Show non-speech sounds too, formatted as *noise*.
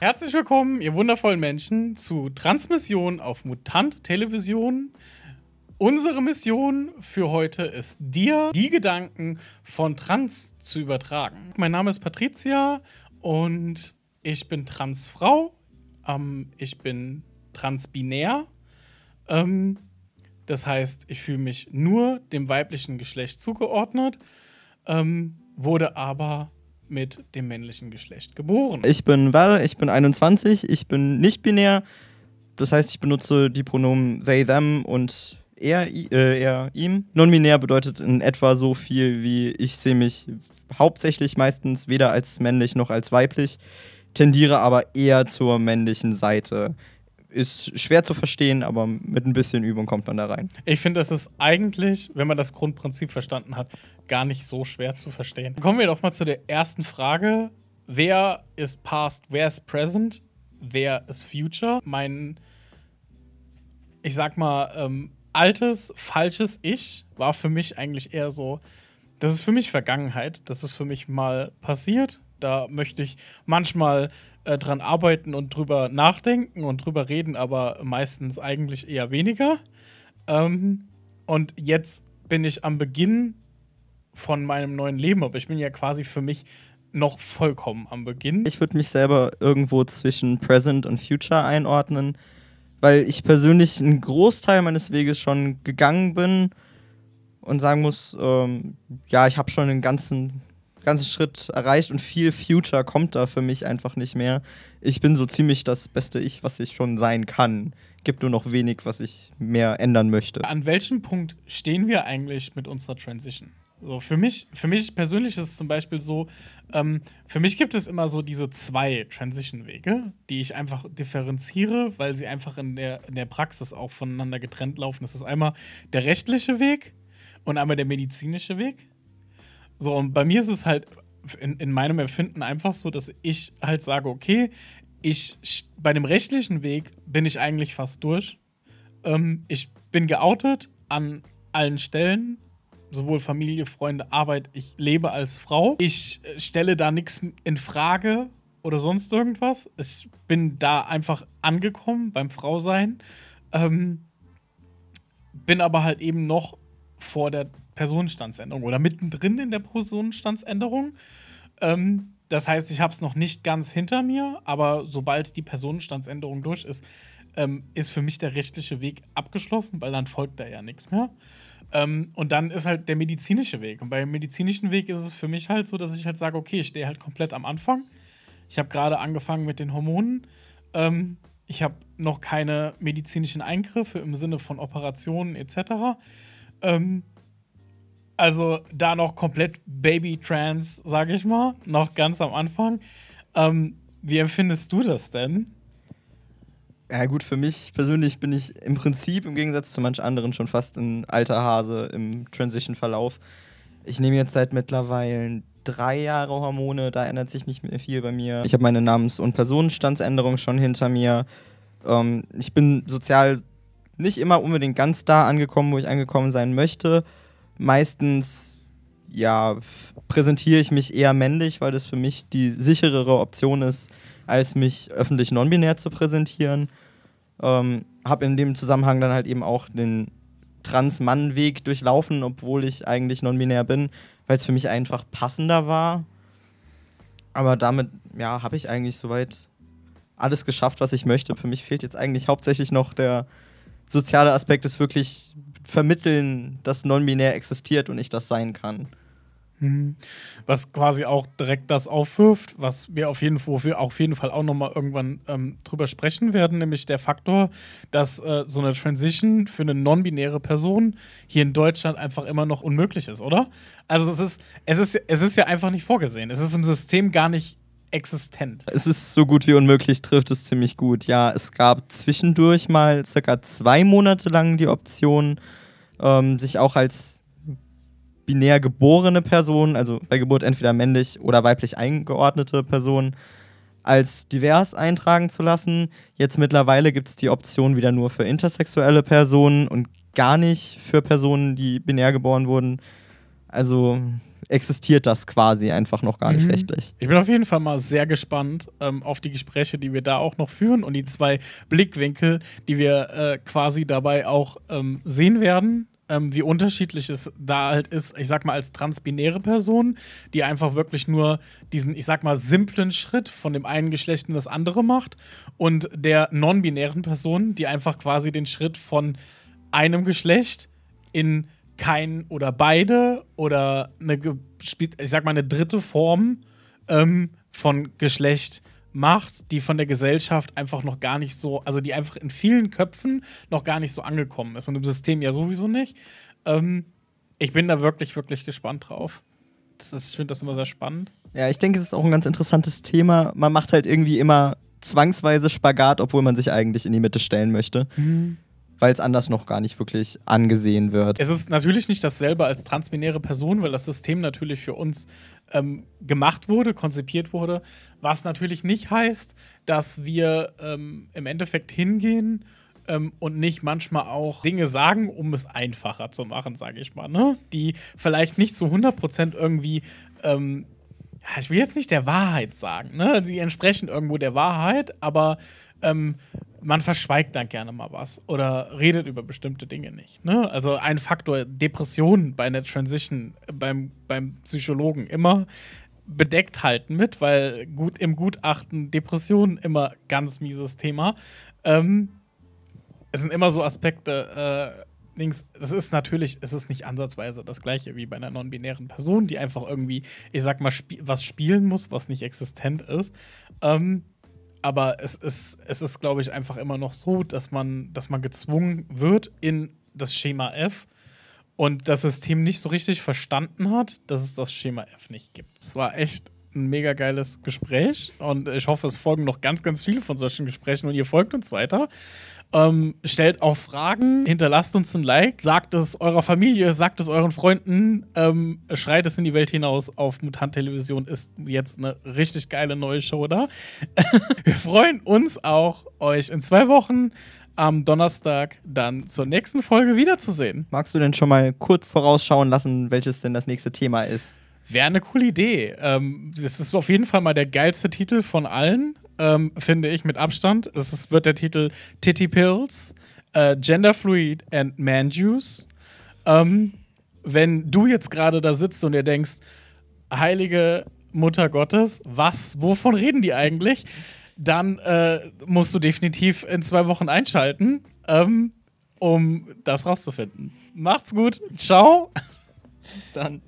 Herzlich willkommen, ihr wundervollen Menschen, zu Transmission auf Mutant Television. Unsere Mission für heute ist, dir die Gedanken von Trans zu übertragen. Mein Name ist Patricia und ich bin Transfrau. Ähm, ich bin transbinär. Ähm, das heißt, ich fühle mich nur dem weiblichen Geschlecht zugeordnet, ähm, wurde aber mit dem männlichen Geschlecht geboren. Ich bin Val, ich bin 21, ich bin nicht binär. Das heißt, ich benutze die Pronomen they, them und er, äh, er ihm. Non-binär bedeutet in etwa so viel wie ich sehe mich hauptsächlich meistens weder als männlich noch als weiblich, tendiere aber eher zur männlichen Seite. Ist schwer zu verstehen, aber mit ein bisschen Übung kommt man da rein. Ich finde, das ist eigentlich, wenn man das Grundprinzip verstanden hat, gar nicht so schwer zu verstehen. Kommen wir doch mal zu der ersten Frage. Wer ist past, wer ist present, wer ist future? Mein, ich sag mal, ähm, altes, falsches Ich war für mich eigentlich eher so, das ist für mich Vergangenheit. Das ist für mich mal passiert. Da möchte ich manchmal äh, dran arbeiten und drüber nachdenken und drüber reden, aber meistens eigentlich eher weniger. Ähm, und jetzt bin ich am Beginn von meinem neuen Leben, aber ich bin ja quasi für mich noch vollkommen am Beginn. Ich würde mich selber irgendwo zwischen Present und Future einordnen, weil ich persönlich einen Großteil meines Weges schon gegangen bin und sagen muss, ähm, ja, ich habe schon einen ganzen ganzen Schritt erreicht und viel Future kommt da für mich einfach nicht mehr. Ich bin so ziemlich das beste Ich, was ich schon sein kann. Gibt nur noch wenig, was ich mehr ändern möchte. An welchem Punkt stehen wir eigentlich mit unserer Transition? So, für mich, für mich persönlich ist es zum Beispiel so, ähm, für mich gibt es immer so diese zwei Transition-Wege, die ich einfach differenziere, weil sie einfach in der, in der Praxis auch voneinander getrennt laufen. Das ist einmal der rechtliche Weg und einmal der medizinische Weg. So, und bei mir ist es halt in, in meinem Empfinden einfach so, dass ich halt sage, okay, ich bei dem rechtlichen Weg bin ich eigentlich fast durch. Ähm, ich bin geoutet an allen Stellen, sowohl Familie, Freunde, Arbeit. Ich lebe als Frau. Ich äh, stelle da nichts in Frage oder sonst irgendwas. Ich bin da einfach angekommen beim Frausein. Ähm, bin aber halt eben noch vor der Personenstandsänderung oder mittendrin in der Personenstandsänderung. Ähm, das heißt, ich habe es noch nicht ganz hinter mir, aber sobald die Personenstandsänderung durch ist, ähm, ist für mich der rechtliche Weg abgeschlossen, weil dann folgt da ja nichts mehr. Ähm, und dann ist halt der medizinische Weg. Und beim medizinischen Weg ist es für mich halt so, dass ich halt sage, okay, ich stehe halt komplett am Anfang. Ich habe gerade angefangen mit den Hormonen. Ähm, ich habe noch keine medizinischen Eingriffe im Sinne von Operationen etc. Ähm, also da noch komplett Baby-Trans, sage ich mal, noch ganz am Anfang. Ähm, wie empfindest du das denn? Ja, gut, für mich persönlich bin ich im Prinzip im Gegensatz zu manch anderen schon fast ein alter Hase im Transition-Verlauf. Ich nehme jetzt seit mittlerweile drei Jahre Hormone, da ändert sich nicht mehr viel bei mir. Ich habe meine Namens- und Personenstandsänderung schon hinter mir. Ähm, ich bin sozial nicht immer unbedingt ganz da angekommen, wo ich angekommen sein möchte meistens ja, präsentiere ich mich eher männlich, weil das für mich die sicherere Option ist, als mich öffentlich non-binär zu präsentieren. Ähm, habe in dem Zusammenhang dann halt eben auch den Trans-Mann-Weg durchlaufen, obwohl ich eigentlich non-binär bin, weil es für mich einfach passender war. Aber damit, ja, habe ich eigentlich soweit alles geschafft, was ich möchte. Für mich fehlt jetzt eigentlich hauptsächlich noch der soziale Aspekt des wirklich vermitteln, dass non-binär existiert und ich das sein kann. Mhm. Was quasi auch direkt das aufwirft, was wir auf jeden, Fall, auf jeden Fall auch nochmal irgendwann ähm, drüber sprechen werden, nämlich der Faktor, dass äh, so eine Transition für eine non-binäre Person hier in Deutschland einfach immer noch unmöglich ist, oder? Also es ist, es ist, es ist ja einfach nicht vorgesehen. Es ist im System gar nicht existent. Es ist so gut wie unmöglich, trifft es ziemlich gut. Ja, es gab zwischendurch mal circa zwei Monate lang die Option, ähm, sich auch als binär geborene Person, also bei Geburt entweder männlich oder weiblich eingeordnete Person, als divers eintragen zu lassen. Jetzt mittlerweile gibt es die Option wieder nur für intersexuelle Personen und gar nicht für Personen, die binär geboren wurden. Also existiert das quasi einfach noch gar nicht Mhm. rechtlich. Ich bin auf jeden Fall mal sehr gespannt ähm, auf die Gespräche, die wir da auch noch führen und die zwei Blickwinkel, die wir äh, quasi dabei auch ähm, sehen werden. Ähm, wie unterschiedlich es da halt ist, ich sag mal, als transbinäre Person, die einfach wirklich nur diesen, ich sag mal, simplen Schritt von dem einen Geschlecht in das andere macht und der non-binären Person, die einfach quasi den Schritt von einem Geschlecht in kein oder beide oder eine, ich sag mal, eine dritte Form ähm, von Geschlecht macht, die von der Gesellschaft einfach noch gar nicht so, also die einfach in vielen Köpfen noch gar nicht so angekommen ist und im System ja sowieso nicht. Ähm, ich bin da wirklich, wirklich gespannt drauf. Ist, ich finde das immer sehr spannend. Ja, ich denke, es ist auch ein ganz interessantes Thema. Man macht halt irgendwie immer zwangsweise Spagat, obwohl man sich eigentlich in die Mitte stellen möchte, weil es anders noch gar nicht wirklich angesehen wird. Es ist natürlich nicht dasselbe als transbinäre Person, weil das System natürlich für uns ähm, gemacht wurde, konzipiert wurde. Was natürlich nicht heißt, dass wir ähm, im Endeffekt hingehen ähm, und nicht manchmal auch Dinge sagen, um es einfacher zu machen, sage ich mal. Ne? Die vielleicht nicht zu 100% irgendwie. Ähm, ich will jetzt nicht der Wahrheit sagen, ne? Sie entsprechen irgendwo der Wahrheit, aber ähm, man verschweigt dann gerne mal was oder redet über bestimmte Dinge nicht. Ne? Also ein Faktor Depression bei einer Transition beim, beim Psychologen immer bedeckt halten mit, weil gut im Gutachten Depressionen immer ganz mieses Thema. Ähm, es sind immer so Aspekte, äh, links, das ist natürlich, es ist nicht ansatzweise das gleiche wie bei einer non-binären Person, die einfach irgendwie, ich sag mal, spie was spielen muss, was nicht existent ist. Ähm, aber es ist, es ist, glaube ich, einfach immer noch so, dass man, dass man gezwungen wird in das Schema F und das System nicht so richtig verstanden hat, dass es das Schema F nicht gibt. Es war echt ein mega geiles Gespräch und ich hoffe, es folgen noch ganz, ganz viele von solchen Gesprächen und ihr folgt uns weiter. Ähm, stellt auch Fragen, hinterlasst uns ein Like, sagt es eurer Familie, sagt es euren Freunden, ähm, schreit es in die Welt hinaus. Auf Mutant Television ist jetzt eine richtig geile neue Show da. *laughs* Wir freuen uns auch, euch in zwei Wochen am Donnerstag dann zur nächsten Folge wiederzusehen. Magst du denn schon mal kurz vorausschauen lassen, welches denn das nächste Thema ist? Wäre eine coole Idee. Ähm, das ist auf jeden Fall mal der geilste Titel von allen, ähm, finde ich, mit Abstand. Ist, wird der Titel Titty Pills, äh, Gender Fluid and Man Juice. Ähm, wenn du jetzt gerade da sitzt und dir denkst, heilige Mutter Gottes, was, wovon reden die eigentlich? Dann äh, musst du definitiv in zwei Wochen einschalten, ähm, um das rauszufinden. Macht's gut. Ciao. Bis dann.